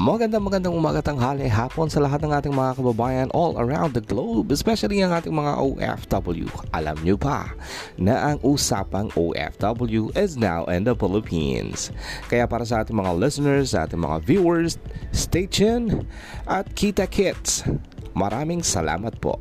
Magandang magandang umaga tanghali hapon sa lahat ng ating mga kababayan all around the globe, especially ang ating mga OFW. Alam nyo pa na ang usapang OFW is now in the Philippines. Kaya para sa ating mga listeners, sa ating mga viewers, stay tuned at kita kits. Maraming salamat po.